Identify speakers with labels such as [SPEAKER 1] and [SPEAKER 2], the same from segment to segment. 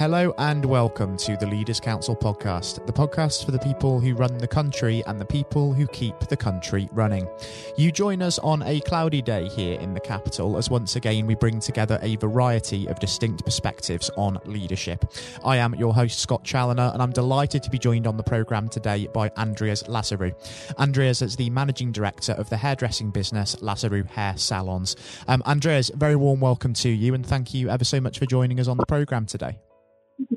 [SPEAKER 1] Hello and welcome to the Leaders Council podcast, the podcast for the people who run the country and the people who keep the country running. You join us on a cloudy day here in the capital as once again we bring together a variety of distinct perspectives on leadership. I am your host, Scott Challoner, and I'm delighted to be joined on the programme today by Andreas Lazarou. Andreas is the managing director of the hairdressing business Lazarou Hair Salons. Um, Andreas, very warm welcome to you, and thank you ever so much for joining us on the programme today.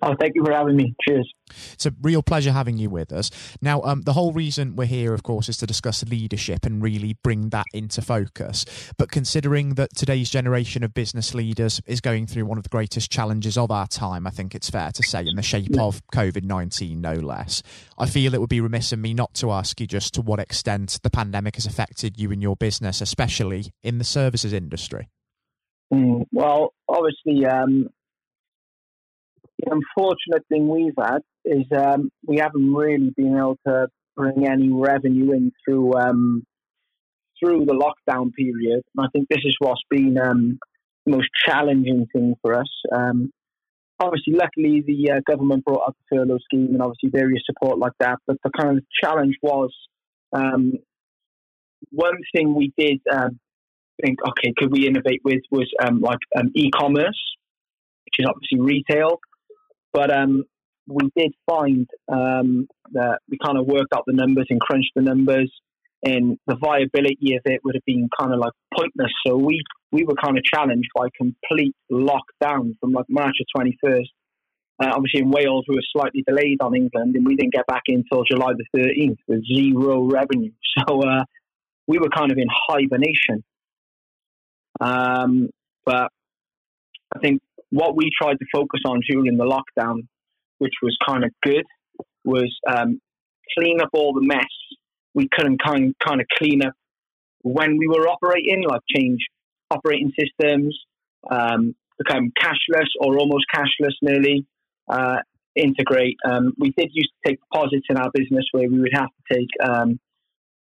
[SPEAKER 2] Oh, thank you for having me. Cheers.
[SPEAKER 1] It's a real pleasure having you with us. Now, um, the whole reason we're here, of course, is to discuss leadership and really bring that into focus. But considering that today's generation of business leaders is going through one of the greatest challenges of our time, I think it's fair to say, in the shape of COVID 19, no less, I feel it would be remiss of me not to ask you just to what extent the pandemic has affected you and your business, especially in the services industry.
[SPEAKER 2] Mm, well, obviously, um, the unfortunate thing we've had is um, we haven't really been able to bring any revenue in through um, through the lockdown period. And I think this is what's been um, the most challenging thing for us. Um, obviously, luckily, the uh, government brought up the furlough scheme and obviously various support like that. But the kind of challenge was um, one thing we did um, think, okay, could we innovate with was like e-commerce, which is obviously retail. But um, we did find um, that we kind of worked out the numbers and crunched the numbers, and the viability of it would have been kind of like pointless. So we we were kind of challenged by complete lockdown from like March of twenty first. Uh, obviously, in Wales, we were slightly delayed on England, and we didn't get back in until July the thirteenth with zero revenue. So uh, we were kind of in hibernation. Um, but I think what we tried to focus on during the lockdown, which was kind of good, was um, clean up all the mess we couldn't kind kind of clean up when we were operating, like change operating systems, um, become cashless or almost cashless nearly. Uh, integrate. Um, we did used to take deposits in our business where we would have to take um,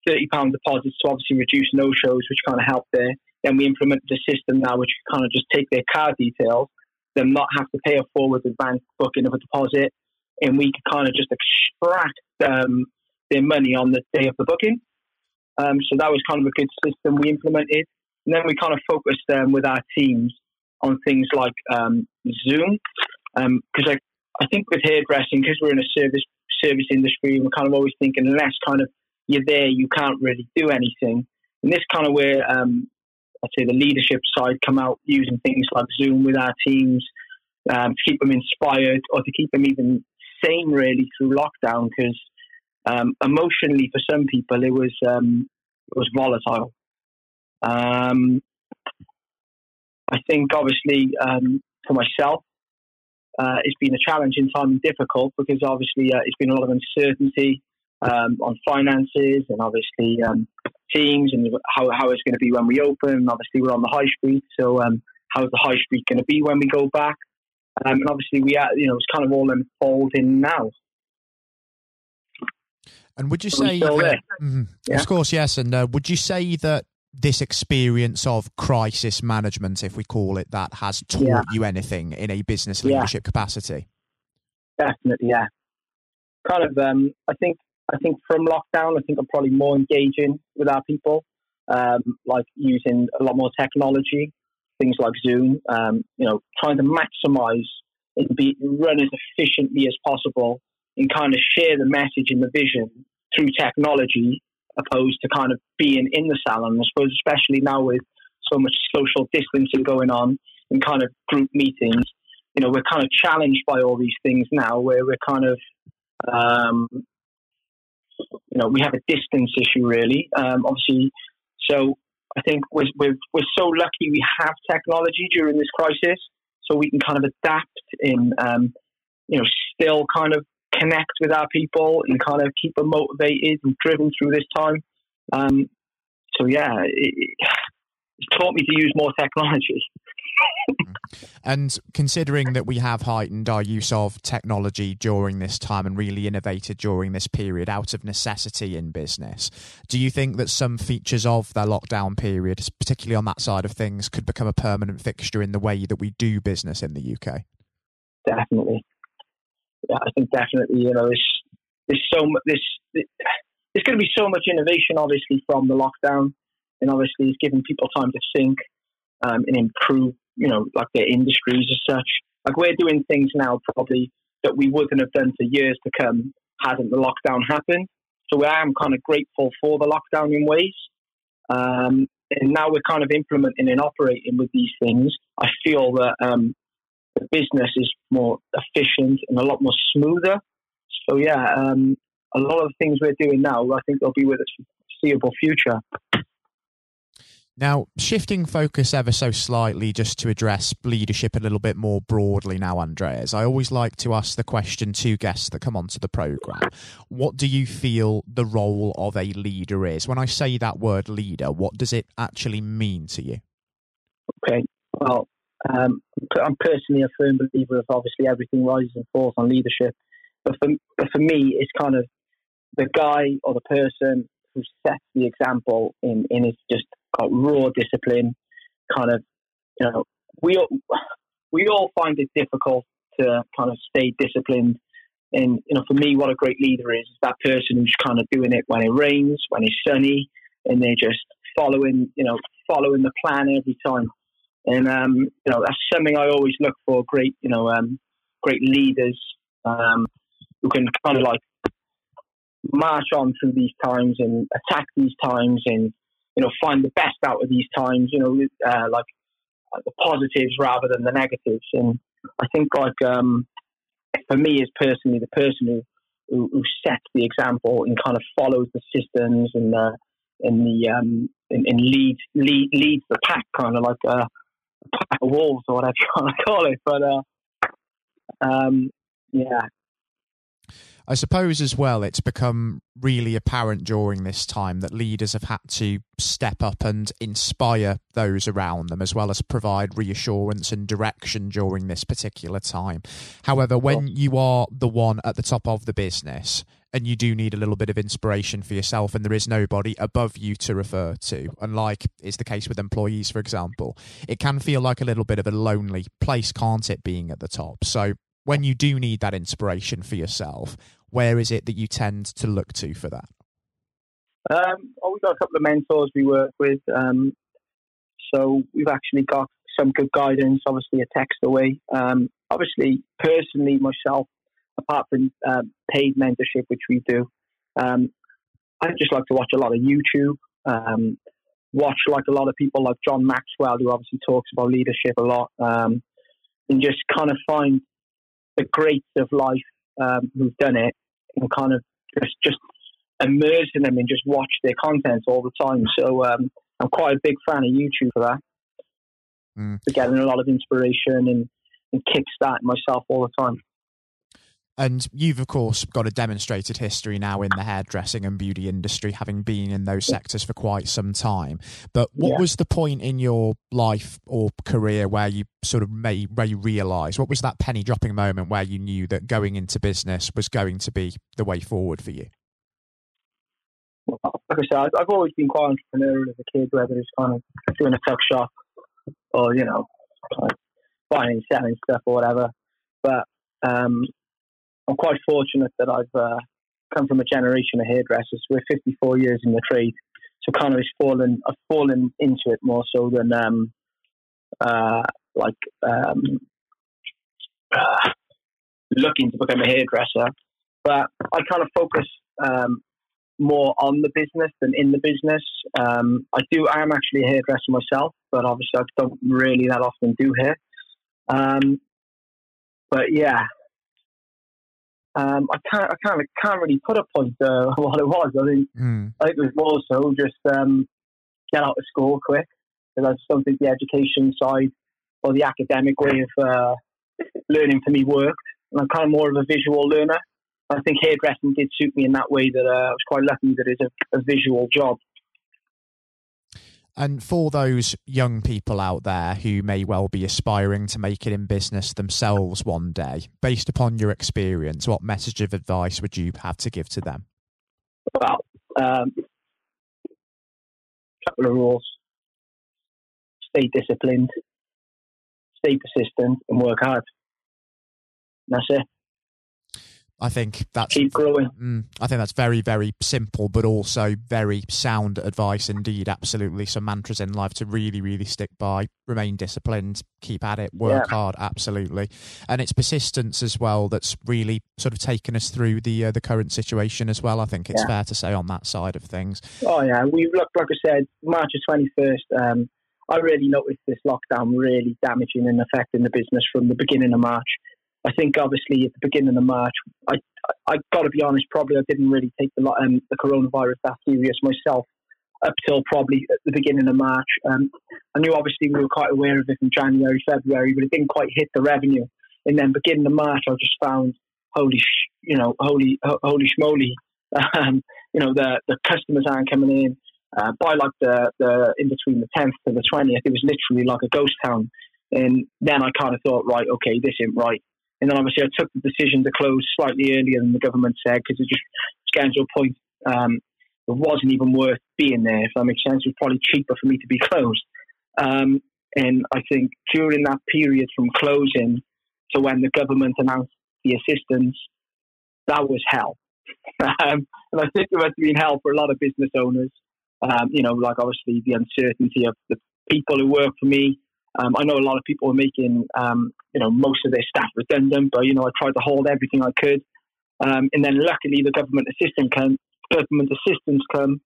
[SPEAKER 2] thirty pound deposits to obviously reduce no shows, which kind of helped there. Then we implemented a system now which kind of just take their card details them not have to pay a forward advance booking of a deposit, and we could kind of just extract um, their money on the day of the booking. Um, so that was kind of a good system we implemented. And then we kind of focused um, with our teams on things like um, Zoom, because um, I, I think with hairdressing, because we're in a service service industry, we're kind of always thinking unless kind of you're there, you can't really do anything. And this kind of where um, I'd say the leadership side come out using things like Zoom with our teams um, to keep them inspired or to keep them even sane really through lockdown because um, emotionally for some people it was um, it was volatile. Um, I think obviously um, for myself uh, it's been a challenging time and difficult because obviously uh, it's been a lot of uncertainty um, on finances and obviously teams and how, how it's going to be when we open. Obviously, we're on the high street, so um, how's the high street going to be when we go back? Um, and obviously, we are, you know, it's kind of all unfolding now.
[SPEAKER 1] And would you say, that, mm, yeah. of course, yes. And uh, would you say that this experience of crisis management, if we call it that, has taught yeah. you anything in a business leadership yeah. capacity?
[SPEAKER 2] Definitely, yeah. Kind of, um, I think I think from lockdown, I think I'm probably more engaging with our people, um, like using a lot more technology, things like Zoom. Um, you know, trying to maximize and be run as efficiently as possible, and kind of share the message and the vision through technology, opposed to kind of being in the salon. I suppose, especially now with so much social distancing going on and kind of group meetings, you know, we're kind of challenged by all these things now, where we're kind of um, you know, we have a distance issue really. Um, obviously, so I think we're, we're, we're so lucky we have technology during this crisis, so we can kind of adapt in, um, you know, still kind of connect with our people and kind of keep them motivated and driven through this time. Um, so yeah, it, taught me to use more technology.
[SPEAKER 1] and considering that we have heightened our use of technology during this time and really innovated during this period out of necessity in business, do you think that some features of the lockdown period, particularly on that side of things, could become a permanent fixture in the way that we do business in the UK?
[SPEAKER 2] definitely. Yeah, I think definitely. You know, there's there's so much. This there's going to be so much innovation, obviously, from the lockdown, and obviously, it's giving people time to think um, and improve. You know, like their industries as such. Like we're doing things now, probably that we wouldn't have done for years to come hadn't the lockdown happened. So I am kind of grateful for the lockdown in ways. Um, and now we're kind of implementing and operating with these things. I feel that um, the business is more efficient and a lot more smoother. So yeah, um, a lot of things we're doing now, I think they'll be with us for the foreseeable future.
[SPEAKER 1] Now, shifting focus ever so slightly just to address leadership a little bit more broadly now, Andreas, I always like to ask the question to guests that come onto the programme What do you feel the role of a leader is? When I say that word leader, what does it actually mean to you?
[SPEAKER 2] Okay, well, um, I'm personally a firm believer of obviously everything rises and falls on leadership. But for, but for me, it's kind of the guy or the person who sets the example in, in his just got raw discipline, kind of, you know, we all, we all find it difficult to kind of stay disciplined. And, you know, for me, what a great leader is, is that person who's kind of doing it when it rains, when it's sunny, and they're just following, you know, following the plan every time. And, um, you know, that's something I always look for great, you know, um, great leaders um, who can kind of like march on through these times and attack these times and you know, find the best out of these times, you know, uh, like uh, the positives rather than the negatives. And I think, like, um, for me, as personally, the person who, who, who, sets the example and kind of follows the systems and the, and the, um, and, and leads, lead, leads the pack, kind of like a pack of wolves or whatever you want to call it. But, uh, um, yeah,
[SPEAKER 1] I suppose as well, it's become really apparent during this time that leaders have had to step up and inspire those around them, as well as provide reassurance and direction during this particular time. However, when you are the one at the top of the business, and you do need a little bit of inspiration for yourself and there is nobody above you to refer to unlike is the case with employees for example it can feel like a little bit of a lonely place can't it being at the top so when you do need that inspiration for yourself where is it that you tend to look to for that?
[SPEAKER 2] Um, well, we've got a couple of mentors we work with. Um, so we've actually got some good guidance, obviously a text away. Um, obviously, personally, myself, apart from uh, paid mentorship, which we do, um, I just like to watch a lot of YouTube. Um, watch like a lot of people like John Maxwell, who obviously talks about leadership a lot, um, and just kind of find the greats of life um, who've done it and kind of just just immerse in them and just watch their content all the time. So um, I'm quite a big fan of YouTube for that. Mm. For getting a lot of inspiration and, and kickstart myself all the time.
[SPEAKER 1] And you've, of course, got a demonstrated history now in the hairdressing and beauty industry, having been in those sectors for quite some time. But what yeah. was the point in your life or career where you sort of made, where you realised, what was that penny dropping moment where you knew that going into business was going to be the way forward for you?
[SPEAKER 2] Well, like I said, I've always been quite entrepreneurial as a kid, whether it's kind of doing a tuck shop or, you know, like buying and selling stuff or whatever. But um, I'm quite fortunate that I've uh, come from a generation of hairdressers. We're 54 years in the trade, so kind of fallen. I've fallen into it more so than um, uh, like um, uh, looking to become a hairdresser. But I kind of focus um, more on the business than in the business. Um, I do. I am actually a hairdresser myself, but obviously I don't really that often do hair. Um, but yeah, um, I can't, I can't, I can't really put a point uh, what it was. I think, mm. I think it was more so just um, get out of school quick because I just don't think the education side or the academic way of uh, learning for me worked. And I'm kind of more of a visual learner. I think hairdressing did suit me in that way that uh, I was quite lucky that it's a, a visual job.
[SPEAKER 1] And for those young people out there who may well be aspiring to make it in business themselves one day, based upon your experience, what message of advice would you have to give to them?
[SPEAKER 2] Well, um, couple of rules: stay disciplined, stay persistent, and work hard. that's it.
[SPEAKER 1] I think that's
[SPEAKER 2] keep growing.
[SPEAKER 1] Mm, I think that's very, very simple, but also very sound advice indeed. Absolutely, some mantras in life to really, really stick by. Remain disciplined, keep at it, work yeah. hard. Absolutely, and it's persistence as well that's really sort of taken us through the uh, the current situation as well. I think it's yeah. fair to say on that side of things.
[SPEAKER 2] Oh yeah, we look like I said, March twenty first. Um, I really noticed this lockdown really damaging and affecting the business from the beginning of March. I think obviously at the beginning of March, I I, I got to be honest, probably I didn't really take the um, the coronavirus that serious myself up till probably at the beginning of March. Um, I knew obviously we were quite aware of it in January, February, but it didn't quite hit the revenue. And then beginning of March, I just found holy, sh- you know, holy, holy schmoly, um, you know, the the customers aren't coming in. Uh, by like the, the in between the 10th to the 20th, it was literally like a ghost town. And then I kind of thought, right, okay, this ain't right. And then obviously I took the decision to close slightly earlier than the government said because it just getting to a point um, it wasn't even worth being there, if that makes sense. It was probably cheaper for me to be closed. Um, and I think during that period from closing to when the government announced the assistance, that was hell. um, and I think it must have been hell for a lot of business owners. Um, you know, like obviously the uncertainty of the people who work for me, um, I know a lot of people are making, um, you know, most of their staff redundant, but you know, I tried to hold everything I could, um, and then luckily the government assistance came. government assistance come,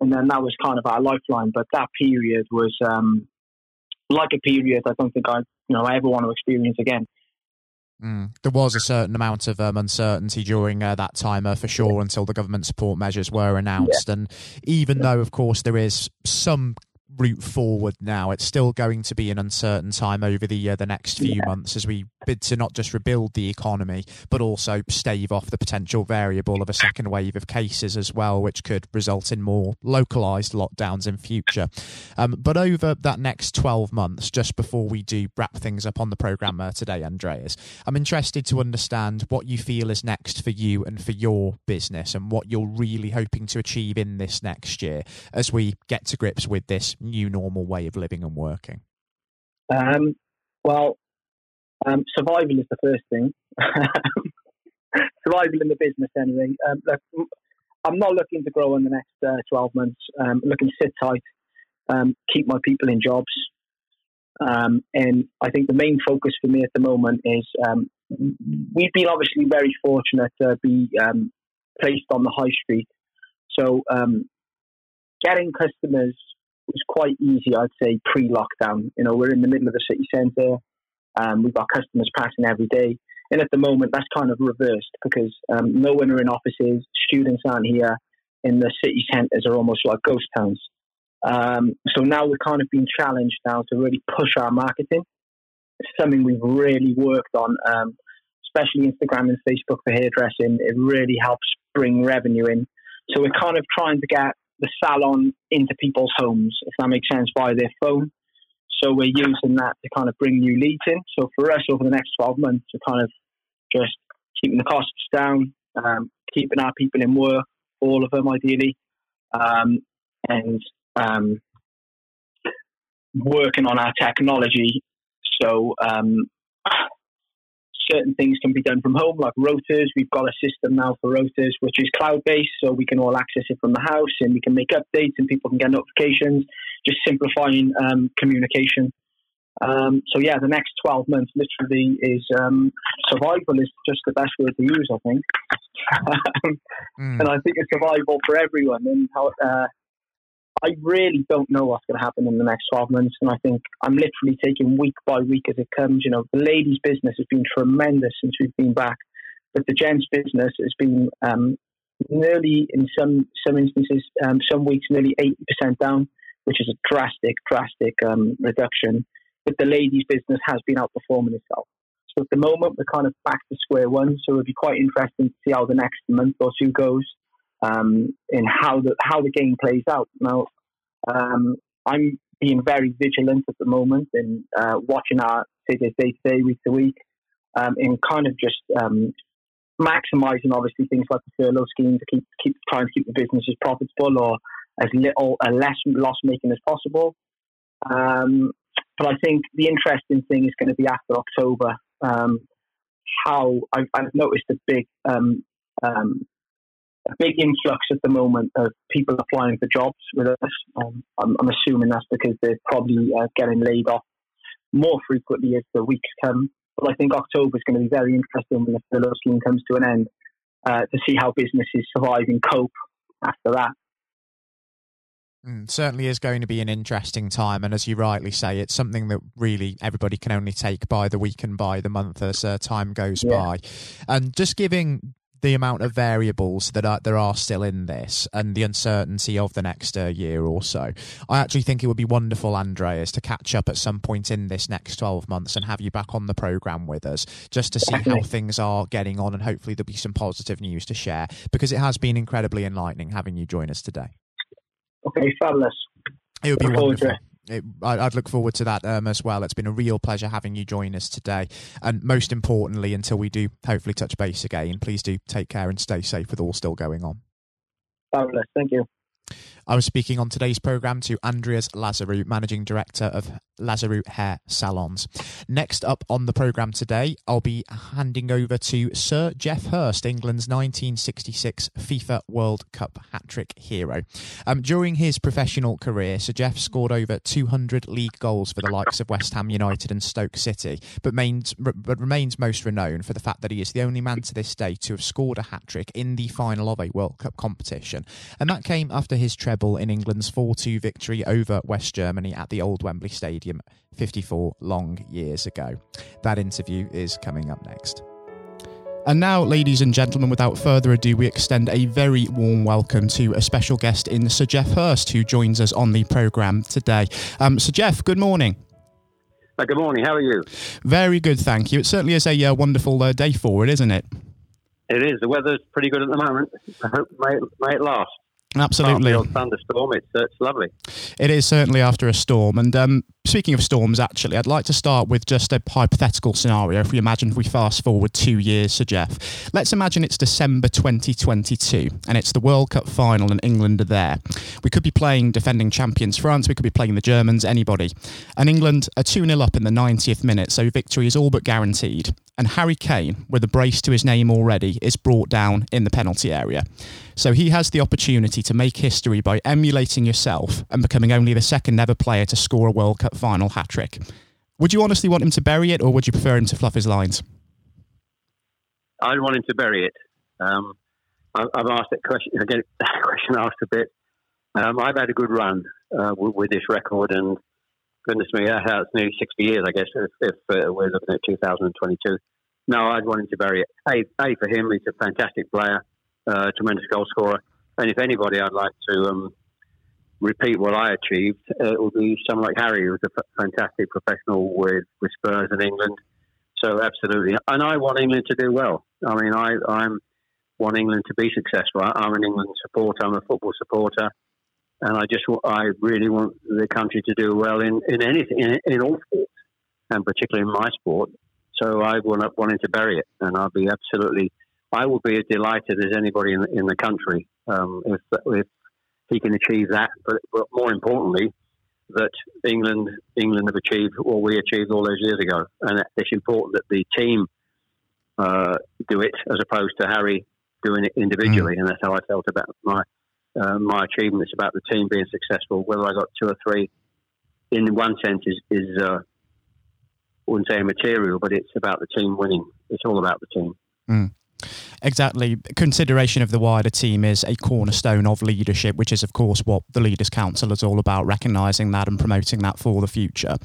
[SPEAKER 2] and then that was kind of our lifeline. But that period was um, like a period I don't think I, you know, I ever want to experience again.
[SPEAKER 1] Mm. There was a certain amount of um, uncertainty during uh, that time, uh, for sure, until the government support measures were announced. Yeah. And even though, of course, there is some route forward now. It's still going to be an uncertain time over the uh, the next few yeah. months as we bid to not just rebuild the economy, but also stave off the potential variable of a second wave of cases as well, which could result in more localized lockdowns in future. Um, but over that next 12 months, just before we do wrap things up on the programme uh, today, Andreas, I'm interested to understand what you feel is next for you and for your business and what you're really hoping to achieve in this next year as we get to grips with this new normal way of living and working?
[SPEAKER 2] Um, well, um, survival is the first thing. survival in the business, anyway. Um, look, I'm not looking to grow in the next uh, 12 months. Um, I'm looking to sit tight, um, keep my people in jobs. Um, and I think the main focus for me at the moment is um, we've been obviously very fortunate to be placed on the high street. So getting customers was quite easy, I'd say, pre-lockdown. You know, we're in the middle of the city centre. Um, we've got customers passing every day. And at the moment, that's kind of reversed because um, no one are in offices, students aren't here, and the city centres are almost like ghost towns. Um, so now we're kind of being challenged now to really push our marketing. It's something we've really worked on, um, especially Instagram and Facebook for hairdressing. It really helps bring revenue in. So we're kind of trying to get the salon into people's homes, if that makes sense, via their phone. So we're using that to kind of bring new leads in. So for us, over the next 12 months, we're kind of just keeping the costs down, um, keeping our people in work, all of them ideally, um, and um, working on our technology. So um, certain things can be done from home, like rotas. We've got a system now for rotas, which is cloud based, so we can all access it from the house and we can make updates and people can get notifications, just simplifying um, communication. Um, so, yeah, the next 12 months literally is um, survival is just the best word to use, I think. mm. And I think it's survival for everyone. And how, uh, I really don't know what's going to happen in the next 12 months. And I think I'm literally taking week by week as it comes. You know, the ladies' business has been tremendous since we've been back, but the gents' business has been um, nearly, in some some instances, um, some weeks, nearly 80% down, which is a drastic, drastic um, reduction. But the ladies' business has been outperforming itself. So at the moment, we're kind of back to square one. So it'll be quite interesting to see how the next month or two goes um, in how the how the game plays out. Now, um, I'm being very vigilant at the moment in uh, watching our figures day to day, week to week, um, in kind of just um, maximising obviously things like the furlough scheme to keep keep trying to keep the businesses profitable or as little uh, less loss making as possible. Um, but I think the interesting thing is going to be after October. Um, how I've, I've noticed a big um, a big influx at the moment of people applying for jobs with us. Um, I'm, I'm, assuming that's because they're probably uh, getting laid off more frequently as the weeks come. But I think October is going to be very interesting when the furlough scheme comes to an end uh, to see how businesses survive and cope after that.
[SPEAKER 3] Mm, certainly is going to be an interesting time, and as you rightly say, it's something that really everybody can only take by the week and by the month as uh, time goes yeah. by. And just giving the amount of variables that are, there are still in this and the uncertainty of the next uh, year or so. I actually think it would be wonderful, Andreas, to catch up at some point in this next 12 months and have you back on the programme with us just to see how things are getting on and hopefully there'll be some positive news to share because it has been incredibly enlightening having you join us today.
[SPEAKER 2] Okay, fabulous.
[SPEAKER 3] It would be wonderful it, I'd look forward to that um, as well. It's been a real pleasure having you join us today. And most importantly, until we do hopefully touch base again, please do take care and stay safe with all still going on.
[SPEAKER 2] Fabulous. Thank you.
[SPEAKER 3] I was speaking on today's programme to Andreas Lazarou, Managing Director of Lazarou Hair Salons. Next up on the programme today, I'll be handing over to Sir Geoff Hurst, England's 1966 FIFA World Cup hat trick hero. Um, during his professional career, Sir Geoff scored over 200 league goals for the likes of West Ham United and Stoke City, but, mains, but remains most renowned for the fact that he is the only man to this day to have scored a hat trick in the final of a World Cup competition. And that came after his treble in England's 4 2 victory over West Germany at the Old Wembley Stadium Stadium 54 long years ago. That interview is coming up next. And now, ladies and gentlemen, without further ado, we extend a very warm welcome to a special guest in Sir Geoff Hurst, who joins us on the programme today. Um, Sir Geoff, good morning.
[SPEAKER 4] Uh, good morning. How are you?
[SPEAKER 3] Very good, thank you. It certainly is a uh, wonderful uh, day for it, isn't it?
[SPEAKER 4] It is. The weather's pretty good at the moment. I hope may, may it last.
[SPEAKER 3] Absolutely.
[SPEAKER 4] thunderstorm. It's, uh, it's lovely.
[SPEAKER 3] It is certainly after a storm. And um, speaking of storms, actually, I'd like to start with just a hypothetical scenario. If we imagine if we fast forward two years, Sir Geoff, let's imagine it's December 2022 and it's the World Cup final and England are there. We could be playing defending champions France, we could be playing the Germans, anybody. And England are 2 0 up in the 90th minute, so victory is all but guaranteed. And Harry Kane, with a brace to his name already, is brought down in the penalty area. So he has the opportunity to make history by emulating yourself and becoming only the second ever player to score a World Cup final hat trick. Would you honestly want him to bury it, or would you prefer him to fluff his lines?
[SPEAKER 4] I'd want him to bury it. Um, I've asked that question. I get that question asked a bit. Um, I've had a good run uh, with, with, this record, and goodness me, that's nearly 60 years, I guess, if, if uh, we're looking at 2022. No, I'd want him to bury it. A, a for him, he's a fantastic player uh, tremendous goal scorer. And if anybody I'd like to um, repeat what I achieved, uh, it would be someone like Harry, who was a f- fantastic professional with, with Spurs in England. So absolutely, and I want England to do well. I mean, I I'm want England to be successful. I, am an England supporter. I'm a football supporter, and I just I really want the country to do well in in anything in, in all sports, and particularly in my sport. So I want wanting to bury it, and I'll be absolutely I will be as delighted as anybody in, in the country um, if, if he can achieve that. But, but, more importantly, that England England have achieved what we achieved all those years ago, and it's important that the team uh, do it as opposed to Harry doing it individually. Mm. And that's how I felt about my uh, my achievements about the team being successful. Whether I got two or three, in one sense, is, is uh, I wouldn't say material, but it's about the team winning. It's all about the team.
[SPEAKER 3] Mm. Exactly. Consideration of the wider team is a cornerstone of leadership, which is, of course, what the Leaders' Council is all about, recognising that and promoting that for the future.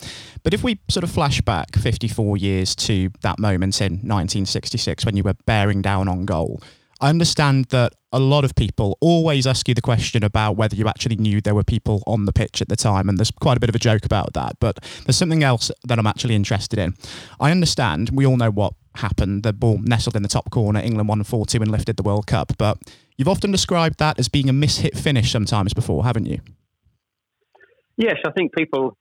[SPEAKER 3] But if we sort of flash back 54 years to that moment in 1966 when you were bearing down on goal, I understand that a lot of people always ask you the question about whether you actually knew there were people on the pitch at the time, and there's quite a bit of a joke about that. But there's something else that I'm actually interested in. I understand we all know what happened. The ball nestled in the top corner. England won 4 2 and lifted the World Cup. But you've often described that as being a mishit finish sometimes before, haven't you?
[SPEAKER 4] Yes, I think people.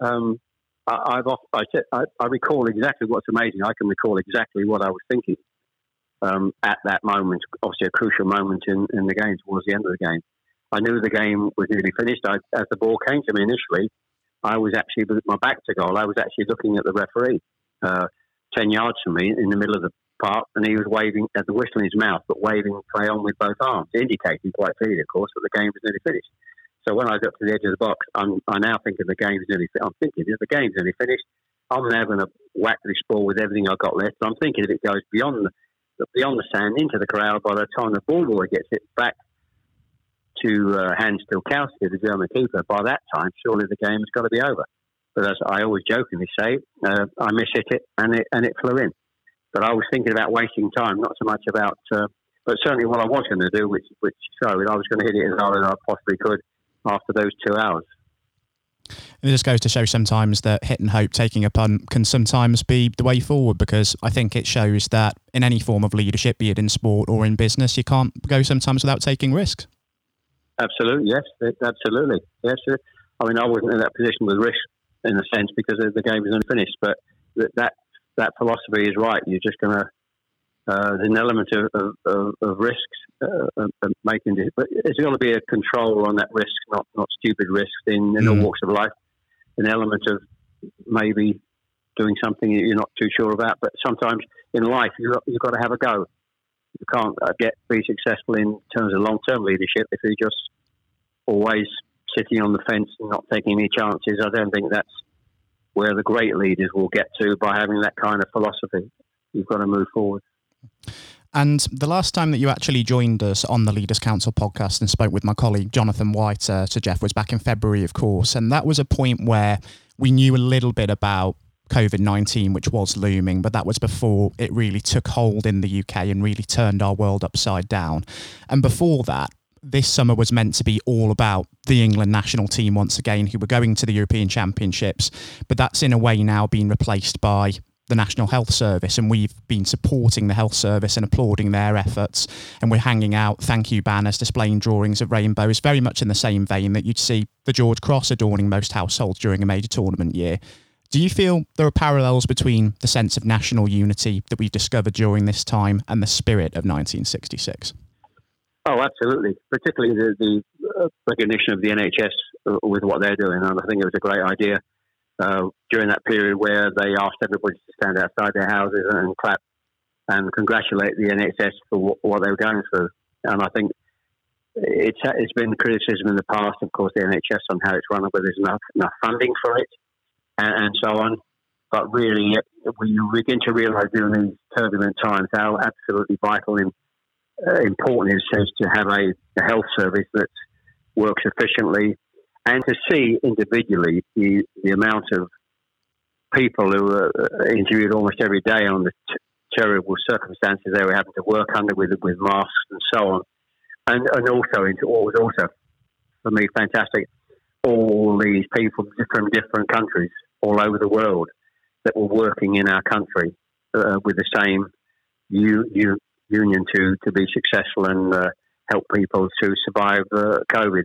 [SPEAKER 4] Um, I, have I, I, I recall exactly what's amazing. I can recall exactly what I was thinking um, at that moment, obviously a crucial moment in, in the game towards the end of the game. I knew the game was nearly finished. I, as the ball came to me initially, I was actually with my back to goal. I was actually looking at the referee. Uh, 10 yards from me in the middle of the park, and he was waving, at the whistle in his mouth, but waving play on with both arms, indicating quite clearly, of course, that the game was nearly finished. So when I got to the edge of the box, I'm, I now thinking the game's nearly. I'm thinking if the game's nearly finished, I'm now going to whack this ball with everything I've got left. I'm thinking if it goes beyond the beyond the sand into the corral by the time the ball boy gets it back to uh, Hans Tilkowski, the German keeper, by that time, surely the game has got to be over. But as I always jokingly say, uh, I miss hit it and it and it flew in. But I was thinking about wasting time, not so much about. Uh, but certainly, what I was going to do, which which showed, I was going to hit it as hard as I possibly could after those two hours.
[SPEAKER 3] It just goes to show sometimes that hit and hope, taking a punt, can sometimes be the way forward because I think it shows that in any form of leadership, be it in sport or in business, you can't go sometimes without taking risks.
[SPEAKER 4] Absolutely, yes, absolutely, yes. I mean, I wasn't in that position with risk in a sense because the game was unfinished, but that that philosophy is right. You're just going to uh, there's an element of, of, of risks uh, of making it, but there's got to be a control on that risk, not not stupid risks in, in mm. all walks of life. An element of maybe doing something you're not too sure about, but sometimes in life you you've got to have a go. You can't uh, get be successful in terms of long term leadership if you're just always sitting on the fence and not taking any chances. I don't think that's where the great leaders will get to by having that kind of philosophy. You've got to move forward.
[SPEAKER 3] And the last time that you actually joined us on the Leaders Council podcast and spoke with my colleague Jonathan White, uh, to Geoff, was back in February, of course. And that was a point where we knew a little bit about COVID 19, which was looming, but that was before it really took hold in the UK and really turned our world upside down. And before that, this summer was meant to be all about the England national team once again, who were going to the European Championships. But that's in a way now been replaced by the National Health Service, and we've been supporting the health service and applauding their efforts. And we're hanging out thank you banners displaying drawings of rainbows, very much in the same vein that you'd see the George Cross adorning most households during a major tournament year. Do you feel there are parallels between the sense of national unity that we've discovered during this time and the spirit of 1966?
[SPEAKER 4] Oh, absolutely. Particularly the, the recognition of the NHS with what they're doing. And I think it was a great idea during that period where they asked everybody to stand outside their houses and clap and congratulate the NHS for what, what they were going through. And I think it's it's been criticism in the past, of course, the NHS on how it's run, whether there's enough enough funding for it, and, and so on. But really, we begin to realise during these turbulent times how absolutely vital and uh, important it is to have a, a health service that works efficiently and to see individually the, the amount of people who are uh, interviewed almost every day on the t- terrible circumstances they were having to work under with with masks and so on, and and also into what was also for me fantastic, all these people from different countries all over the world that were working in our country uh, with the same u- u- union to to be successful and uh, help people to survive uh, COVID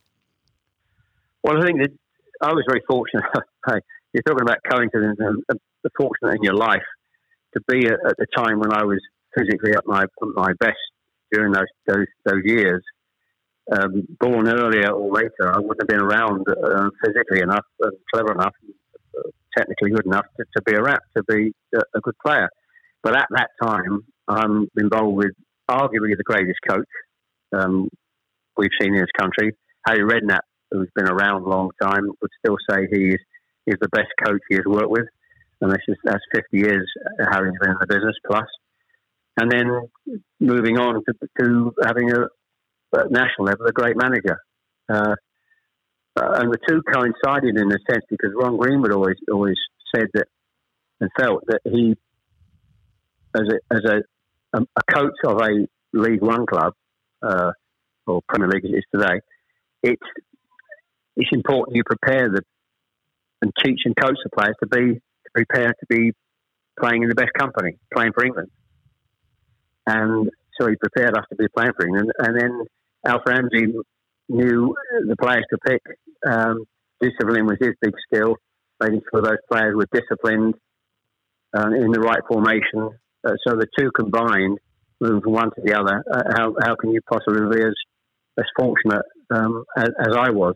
[SPEAKER 4] Well, I think that I was very fortunate. You're talking about coincidence and the fortunate in your life to be at, at, the time when I was physically at my my best during those those those years. um, born earlier or later, I wouldn't have been around uh, physically enough and clever enough, uh, technically good enough to, to be a rap, to be a, a, good player. But at that time, I'm involved with arguably the greatest coach um, we've seen in this country. Harry Redknapp, who's been around a long time, would still say he is, the best coach he has worked with. And this is, that's 50 years Harry's been in the business plus. And then moving on to, to having a, at national level, a great manager. Uh, uh, and the two coincided in a sense because Ron Greenwood always always said that and felt that he, as a as a a coach of a League One club uh, or Premier League as it is today, it's it's important you prepare the and teach and coach the players to be to prepare to be playing in the best company, playing for England. And so he prepared us to be playing for England, and then Alf Ramsey knew the players to pick. Um, discipline was his big skill, making sure those players were disciplined uh, in the right formation. Uh, so the two combined, moving from one to the other, uh, how, how can you possibly be as, as fortunate um, as, as, I was?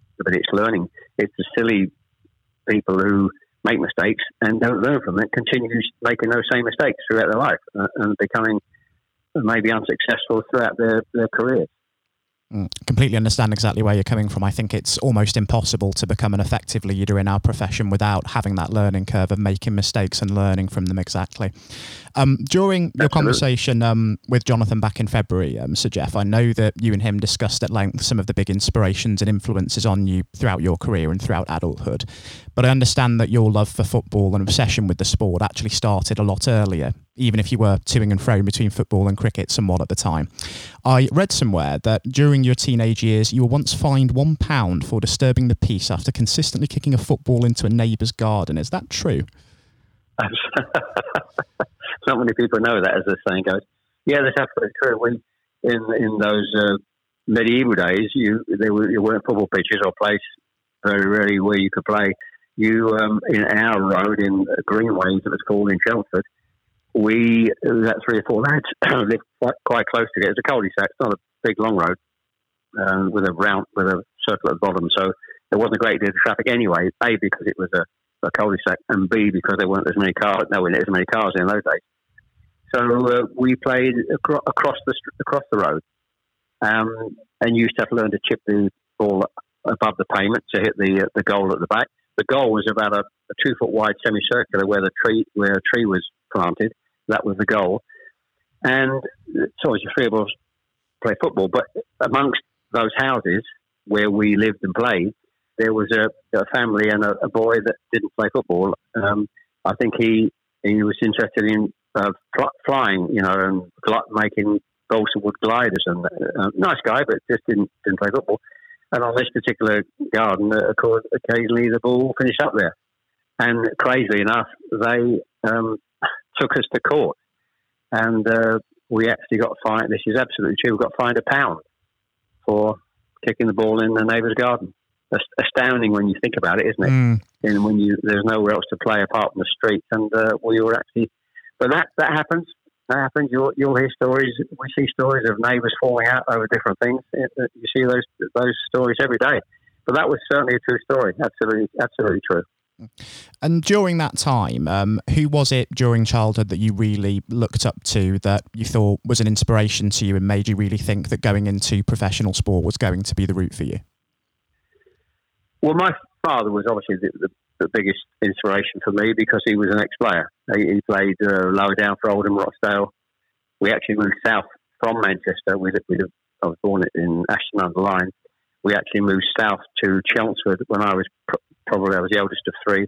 [SPEAKER 4] but it's learning. It's the silly people who make mistakes and don't learn from it, continues making those same mistakes throughout their life uh, and becoming maybe unsuccessful throughout their, their careers.
[SPEAKER 3] Mm, completely understand exactly where you're coming from. I think it's almost impossible to become an effective leader in our profession without having that learning curve of making mistakes and learning from them exactly. Um, during your conversation um, with Jonathan back in February, um, Sir Geoff, I know that you and him discussed at length some of the big inspirations and influences on you throughout your career and throughout adulthood. But I understand that your love for football and obsession with the sport actually started a lot earlier even if you were toing and froing between football and cricket somewhat at the time. I read somewhere that during your teenage years, you were once fined one pound for disturbing the peace after consistently kicking a football into a neighbour's garden. Is that true?
[SPEAKER 4] Not many people know that, as the saying goes. Yeah, that's absolutely true. We in in those uh, medieval days, you there were you weren't football pitches or place very rarely where you could play. You um, in our road in Greenways, it was called in Chelmsford we that three or four lads lived quite, quite close it. It's a cul-de-sac. It's not a big long road um, with a round with a circle at the bottom, so there wasn't a great deal of traffic anyway. A because it was a a cul-de-sac, and B because there weren't as many cars. No, there weren't as many cars in those days. So uh, we played acro- across the across the road, um, and used to have to learn to chip the ball above the pavement to hit the uh, the goal at the back. The goal was about a, a two foot wide semicircular where the tree where a tree was planted. That was the goal, and it's always three of us play football. But amongst those houses where we lived and played, there was a, a family and a, a, boy that didn't play football. Um, I think he he was interested in uh, flying, you know, and making balsa wood gliders. And uh, nice guy, but just didn't didn't play football. And on this particular garden, uh, of course, occasionally the ball finished up there. And crazily enough, they um, took us to court, and uh, we actually got fined. This is absolutely true. We got fined a pound for kicking the ball in the neighbour's garden. That's astounding when you think about it, isn't it? Mm. And when you there's nowhere else to play apart from the street, and uh, we were actually, but that that happens. That happens. You'll you'll hear stories. We see stories of neighbours falling out over different things. You see those those stories every day. But that was certainly a true story. Absolutely, absolutely true.
[SPEAKER 3] And during that time, um, who was it during childhood that you really looked up to that you thought was an inspiration to you and made you really think that going into professional sport was going to be the route for you?
[SPEAKER 4] Well, my father was obviously the, the, the biggest inspiration for me because he was an ex-player. He, he played uh, lower down for Oldham Rochdale. We actually moved south from Manchester. We, we, I was born in Ashton under Lyne. We actually moved south to Chelmsford when I was probably I was the eldest of three.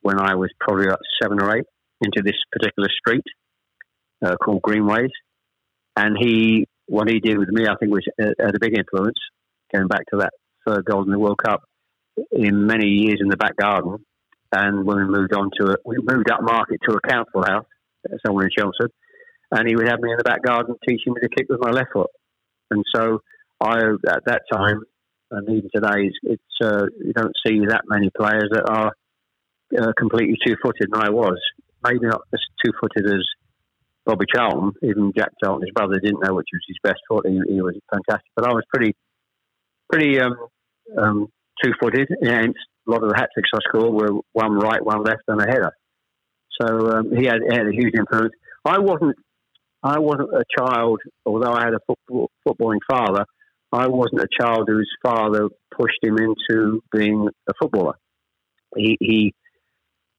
[SPEAKER 4] When I was probably about seven or eight, into this particular street uh, called Greenways, and he what he did with me, I think, was uh, had a big influence. Going back to that third goal in the World Cup, in many years in the back garden, and when we moved on to it, we moved up market to a council house somewhere in Chelmsford, and he would have me in the back garden teaching me to kick with my left foot. And so I, at that time, and even today, it's uh, you don't see that many players that are uh, completely two-footed. And I was maybe not as two-footed as Bobby Charlton. Even Jack Charlton, his brother, didn't know which was his best foot. He, he was fantastic, but I was pretty, pretty um, um, two-footed. And a lot of the hat tricks I scored were one right, one left, and a header. So um, he, had, had a huge influence. I wasn't. I wasn't a child, although I had a football, footballing father. I wasn't a child whose father pushed him into being a footballer. He, he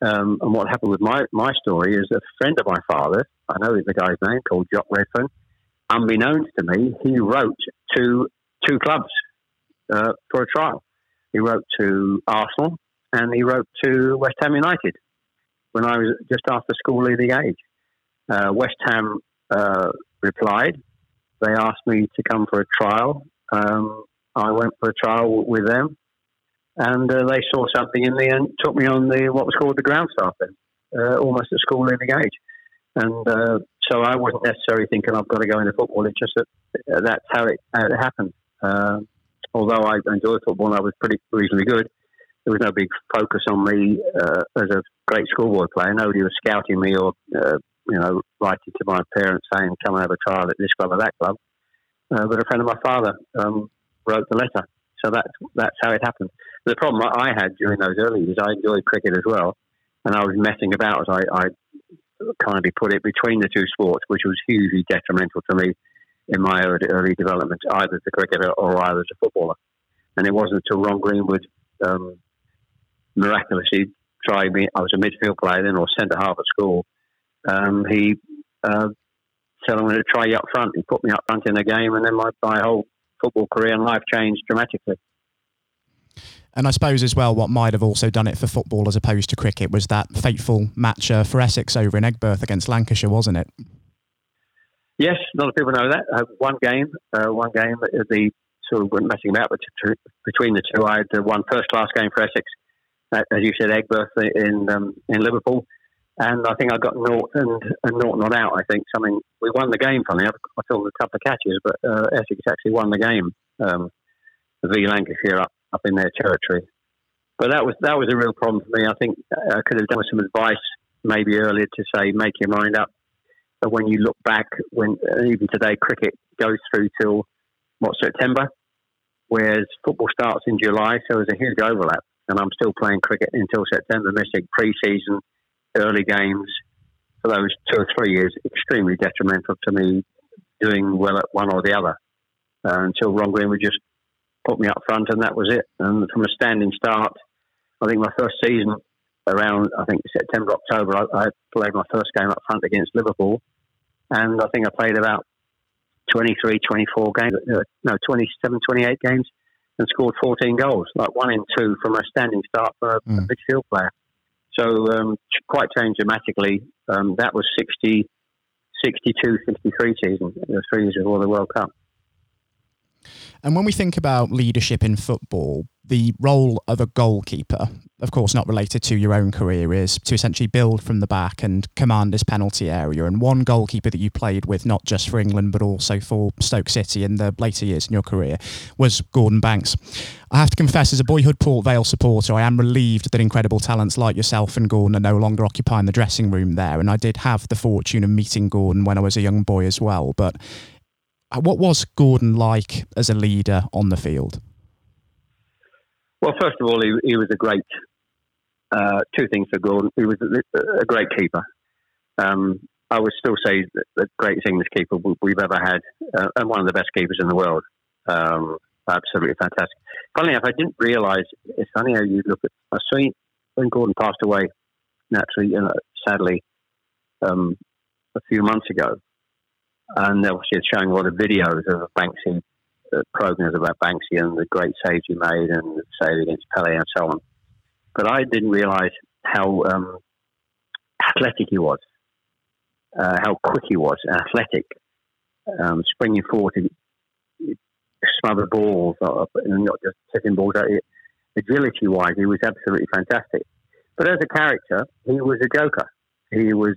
[SPEAKER 4] um, and what happened with my, my story is a friend of my father, I know the guy's name, called Jock Redfern, unbeknownst to me, he wrote to two clubs uh, for a trial. He wrote to Arsenal and he wrote to West Ham United when I was just after school leaving age. Uh, West Ham uh, replied. They asked me to come for a trial um, I went for a trial with them, and uh, they saw something in me and took me on the what was called the ground staff then, uh, almost at school leaving age. And uh, so I wasn't necessarily thinking I've got to go into football. It's just that that's how it, how it happened. Although I enjoyed football and I was pretty reasonably good, there was no big focus on me uh, as a great schoolboy player. Nobody was scouting me or uh, you know writing to my parents saying, "Come and have a trial at this club or that club." uh, but a friend of my father um, wrote the letter. So that's that's how it happened. The problem I had during those early years, I enjoyed cricket as well, and I was messing about, as I, I kindly put it, between the two sports, which was hugely detrimental to me in my early, development, either as a cricketer or either as a footballer. And it wasn't until Ron Greenwood um, miraculously tried me. I was a midfield player then, or centre half at school. Um, he uh, said, I'm going to try you up front. He put me up front in the game, and then my, my whole football career and life changed dramatically.
[SPEAKER 3] And I suppose as well, what might have also done it for football as opposed to cricket was that fateful match uh, for Essex over in Aigburth against Lancashire, wasn't it?
[SPEAKER 4] Yes, a lot of people know that. Uh, one game, uh, one game, the sort of went messing about between the two. I had uh, one first class game for Essex, uh, as you said, Aigburth in um, in Liverpool, and I think I got naught and, and naught not out. I think something we won the game. Funny, I, I filled a couple of catches, but uh, Essex actually won the game. Um, v Lancashire up up in their territory, but that was that was a real problem for me. I think I could have done with some advice maybe earlier to say make your mind up. When you look back, when uh, even today cricket goes through till what September, whereas football starts in July, so there's a huge overlap. and I'm still playing cricket until September, missing pre-season, early games for those two or three years, extremely detrimental to me doing well at one or the other. Uh, until Ron Greenwood just put me up front, and that was it. And from a standing start, I think my first season around, I think September, October, I, I played my first game up front against Liverpool, and I think I played about 23, 24 games, uh, no, 27, 28 games, and scored 14 goals, like one in two from a standing start for a, mm. a midfield player. So um, quite changed dramatically. Um, that was 60, 62, 63 season, the three years before the World Cup.
[SPEAKER 3] And when we think about leadership in football, the role of a goalkeeper, of course, not related to your own career, is to essentially build from the back and command his penalty area. And one goalkeeper that you played with, not just for England, but also for Stoke City in the later years in your career, was Gordon Banks. I have to confess, as a boyhood Port Vale supporter, I am relieved that incredible talents like yourself and Gordon are no longer occupying the dressing room there. And I did have the fortune of meeting Gordon when I was a young boy as well. But what was Gordon like as a leader on the field?
[SPEAKER 4] Well, first of all, he, he was a great. Uh, two things for Gordon. He was a, a great keeper. Um, I would still say the greatest English keeper we've ever had, uh, and one of the best keepers in the world. Um, absolutely fantastic. Funny enough, I didn't realise. It's funny how you look at. I see when Gordon passed away, naturally, you know, sadly, um, a few months ago and obviously it's showing a lot of videos of Banksy uh, programs about Banksy and the great saves he made and the save against Pele and so on. But I didn't realise how um, athletic he was, uh, how quick he was, athletic, um, springing forward to smother balls, and not just setting balls out. Agility wise, he was absolutely fantastic. But as a character, he was a joker. He was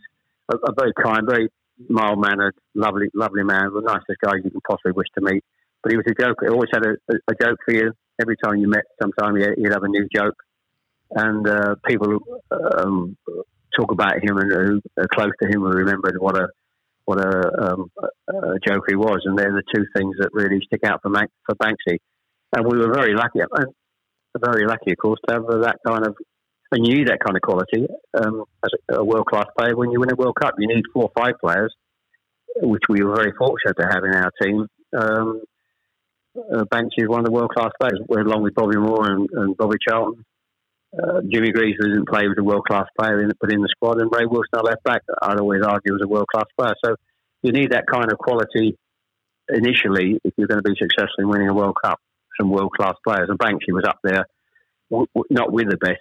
[SPEAKER 4] a, a very kind, very mild mannered, lovely, lovely man, the nicest guy you can possibly wish to meet. But he was a joker. He always had a, a, joke for you. Every time you met, sometime he'd have a new joke. And uh, people um, talk about him and who are close to him and remembered what a what a, um, a joker he was. And they're the two things that really stick out for, for Banksy. And we were very lucky, very lucky, of course, to have that kind of and you need that kind of quality um, as a, world class player when you win a World Cup. You need four or five players, which we were very fortunate to have in our team. Um, uh, Banksy is one of the world class players, along with Bobby Moore and, and Bobby Charlton. Uh, Jimmy Greaves didn't play was a world class player, in, but in the squad, and Ray Wilson, our left back, I'd always argue was a world class player. So you need that kind of quality initially if you're going to be successful in winning a World Cup. Some world class players, and Banksy was up there, w- w- not with the best,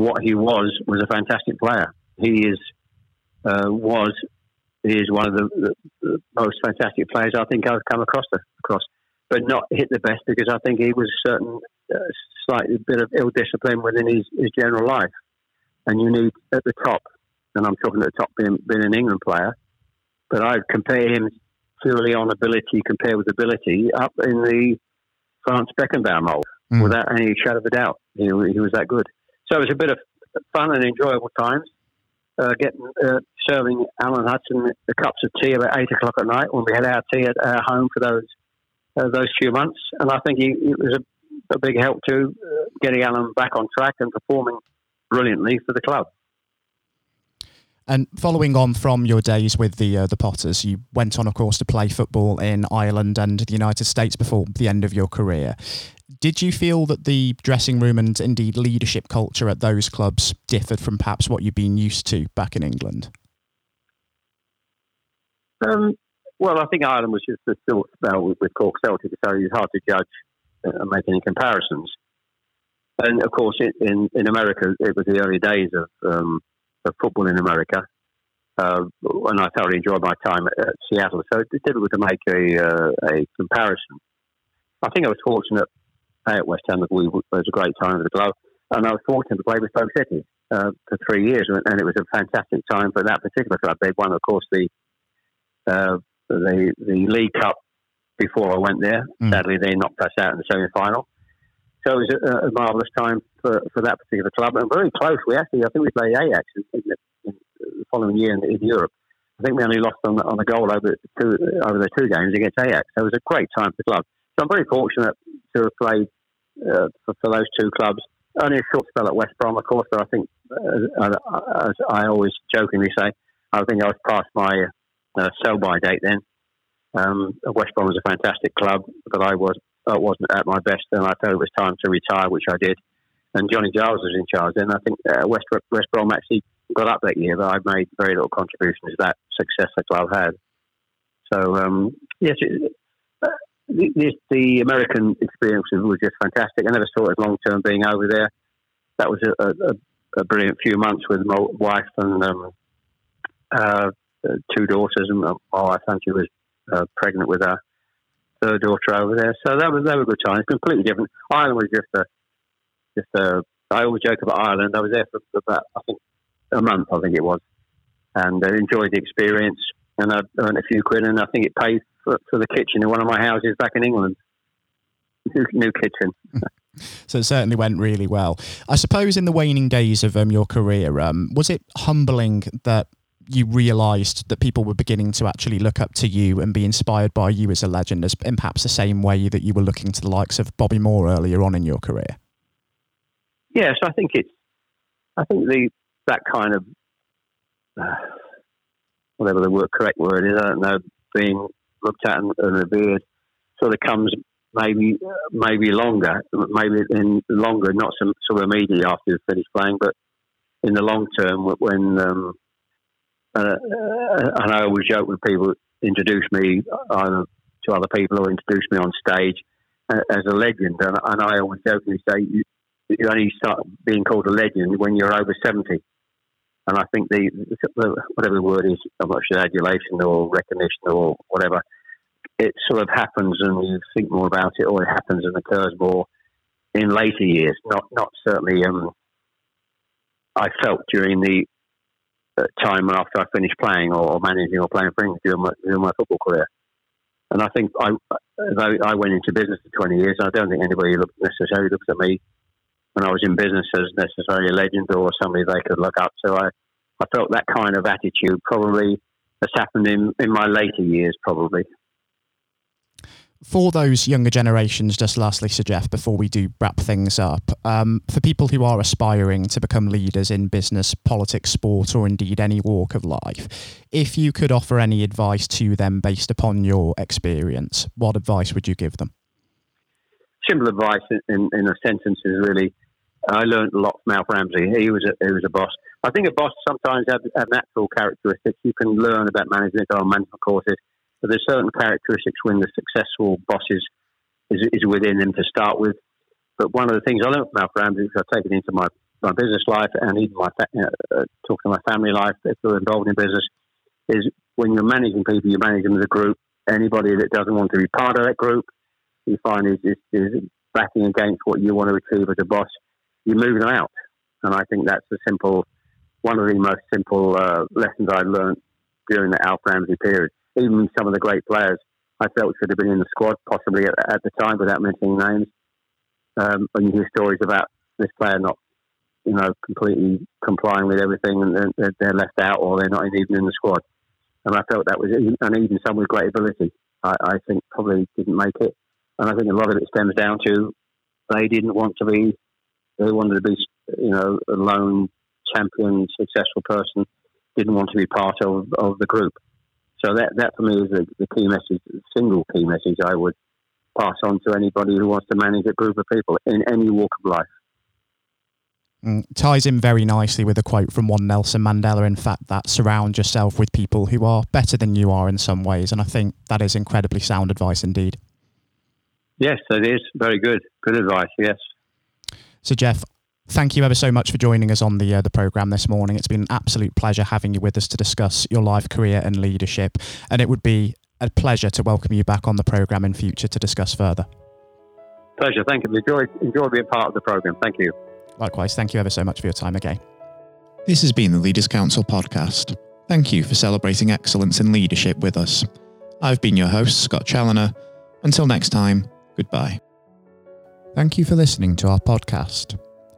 [SPEAKER 4] what he was was a fantastic player. He is uh, was he is one of the, the, most fantastic players I think I've come across across, but not hit the best because I think he was a certain uh, slightly bit of ill discipline within his, his general life, and you need at the top, and I'm talking at the top being, being an England player, but I'd compare him purely on ability compared with ability up in the Franz Beckenbauer mold mm. without any shadow of a doubt. He, he was that good. So it was a bit of fun and enjoyable times. Uh, getting uh, serving Alan Hudson the cups of tea about eight o'clock at night when we had our tea at our home for those uh, those few months, and I think he, it was a, a, big help to uh, getting Alan back on track and performing brilliantly for the club.
[SPEAKER 3] And following on from your days with the uh, the Potters, you went on, of course, to play football in Ireland and the United States before the end of your career. Did you feel that the dressing room and indeed leadership culture at those clubs differed from perhaps what you've been used to back in England?
[SPEAKER 4] Um, well, I think Ireland was just a still spell with, with Cork Celtic, so it's hard to judge and make any comparisons. And of course, in in America, it was the early days of um, of football in America. Uh, and I thoroughly enjoyed my time at, at Seattle. So it's difficult to make a, uh, a comparison. I think I was fortunate at West Ham. We, it was a great time with the club. And I was fortunate to play with Stoke City uh, for three years. And it was a fantastic time for that particular club. They won, of course, the, uh, the, the League Cup before I went there. Mm. Sadly, they knocked us out in the semi final. So it was a, a marvellous time for, for that particular club, and very close. We actually, I think we played Ajax in, the, in the, following year in, in, Europe. I think we only lost on, on a goal over two over the two games against Ajax. So it was a great time for the club. So I'm very fortunate to have played uh, for, for, those two clubs. Only a short spell at West Brom, of course, but I think, uh, as I always jokingly say, I think I was past my uh, sell-by date then. Um, West Brom was a fantastic club, but I was I wasn't at my best, and I thought it was time to retire, which I did and Johnny Giles was in charge then. I think uh, West West Brom actually got up that year, but I made very little contribution to that success the club had. So um, yes, it, uh, the, the, American experience was just fantastic. I never saw it long term being over there. That was a, a, a, brilliant few months with my wife and um, uh, two daughters, and my wife, she was uh, pregnant with her third daughter over there. So that was that was a good time. It's completely different. Ireland was just a just a. I always joke about Ireland. I was there for about I think a month, I think it was, and I enjoyed the experience. And I earned a few quid, and I think it paid for, for the kitchen in one of my houses back in England. New, new kitchen.
[SPEAKER 3] So it certainly went really well. I suppose in the waning days of um, your career, um, was it humbling that you realised that people were beginning to actually look up to you and be inspired by you as a legend, as in perhaps the same way that you were looking to the likes of Bobby Moore earlier on in your career?
[SPEAKER 4] Yes, I think it's. I think the that kind of uh, whatever the word correct word is, I don't know, being looked at and, and revered sort of comes maybe maybe longer, maybe in longer, not some sort of immediately after you finish playing, but in the long term when. Um, uh, and I always joke when people introduce me either to other people or introduce me on stage uh, as a legend, and, and I always jokingly say, you only start being called a legend when you're over 70. And I think the, the whatever the word is, I'm not sure adulation or recognition or whatever, it sort of happens and you think more about it, or it happens and occurs more in later years. Not not certainly. Um, I felt during the uh, Uh, time after I finished playing or, managing or playing for England during my, football career. And I think I, I went into business for 20 years, I don't think anybody necessarily looked at me when I was in business as necessarily a legend or somebody they could look up to. I, I felt that kind of attitude probably has happened in, in my later years, probably.
[SPEAKER 3] For those younger generations, just lastly, Sir Geoff, before we do wrap things up, um, for people who are aspiring to become leaders in business, politics, sport, or indeed any walk of life, if you could offer any advice to them based upon your experience, what advice would you give them?
[SPEAKER 4] simple advice in, in a sentence is really I learned a lot from Alf Ramsey. He was a, he was a boss. I think a boss sometimes have, natural characteristics. You can learn about management on management courses, but there's certain characteristics when the successful bosses is, is within them to start with. But one of the things I learned from Alf Ramsey, which I've taken into my my business life and even my uh, uh, talking to my family life if they're involved in business is when you're managing people, you manage them as a group. Anybody that doesn't want to be part of that group, you find is, is, is backing against what you want to achieve as a boss, you move them out. And I think that's the simple, one of the most simple uh, lessons I learned during the Alf Ramsey period. Even some of the great players I felt should have been in the squad, possibly at, at the time, without mentioning names. Um, when you hear stories about this player not, you know, completely complying with everything, and they're, they're left out, or they're not even in the squad. And I felt that was, and even some with great ability, I, I think probably didn't make it. And I think a lot of it stems down to they didn't want to be, they wanted to be, you know, a lone champion, successful person, didn't want to be part of, of the group. So that, that for me is the, the key message, the single key message I would pass on to anybody who wants to manage a group of people in any walk of life.
[SPEAKER 3] Mm, ties in very nicely with a quote from one Nelson Mandela, in fact, that surround yourself with people who are better than you are in some ways. And I think that is incredibly sound advice indeed.
[SPEAKER 4] Yes, it is. Very good. Good advice, yes.
[SPEAKER 3] So, Geoff, thank you ever so much for joining us on the uh, the program this morning. It's been an absolute pleasure having you with us to discuss your life, career, and leadership. And it would be a pleasure to welcome you back on the program in future to discuss further.
[SPEAKER 4] Pleasure. Thank you. Enjoy, enjoy being part of the program. Thank you.
[SPEAKER 3] Likewise. Thank you ever so much for your time again.
[SPEAKER 1] This has been the Leaders Council podcast. Thank you for celebrating excellence in leadership with us. I've been your host, Scott Challoner. Until next time, goodbye.
[SPEAKER 3] Thank you for listening to our podcast.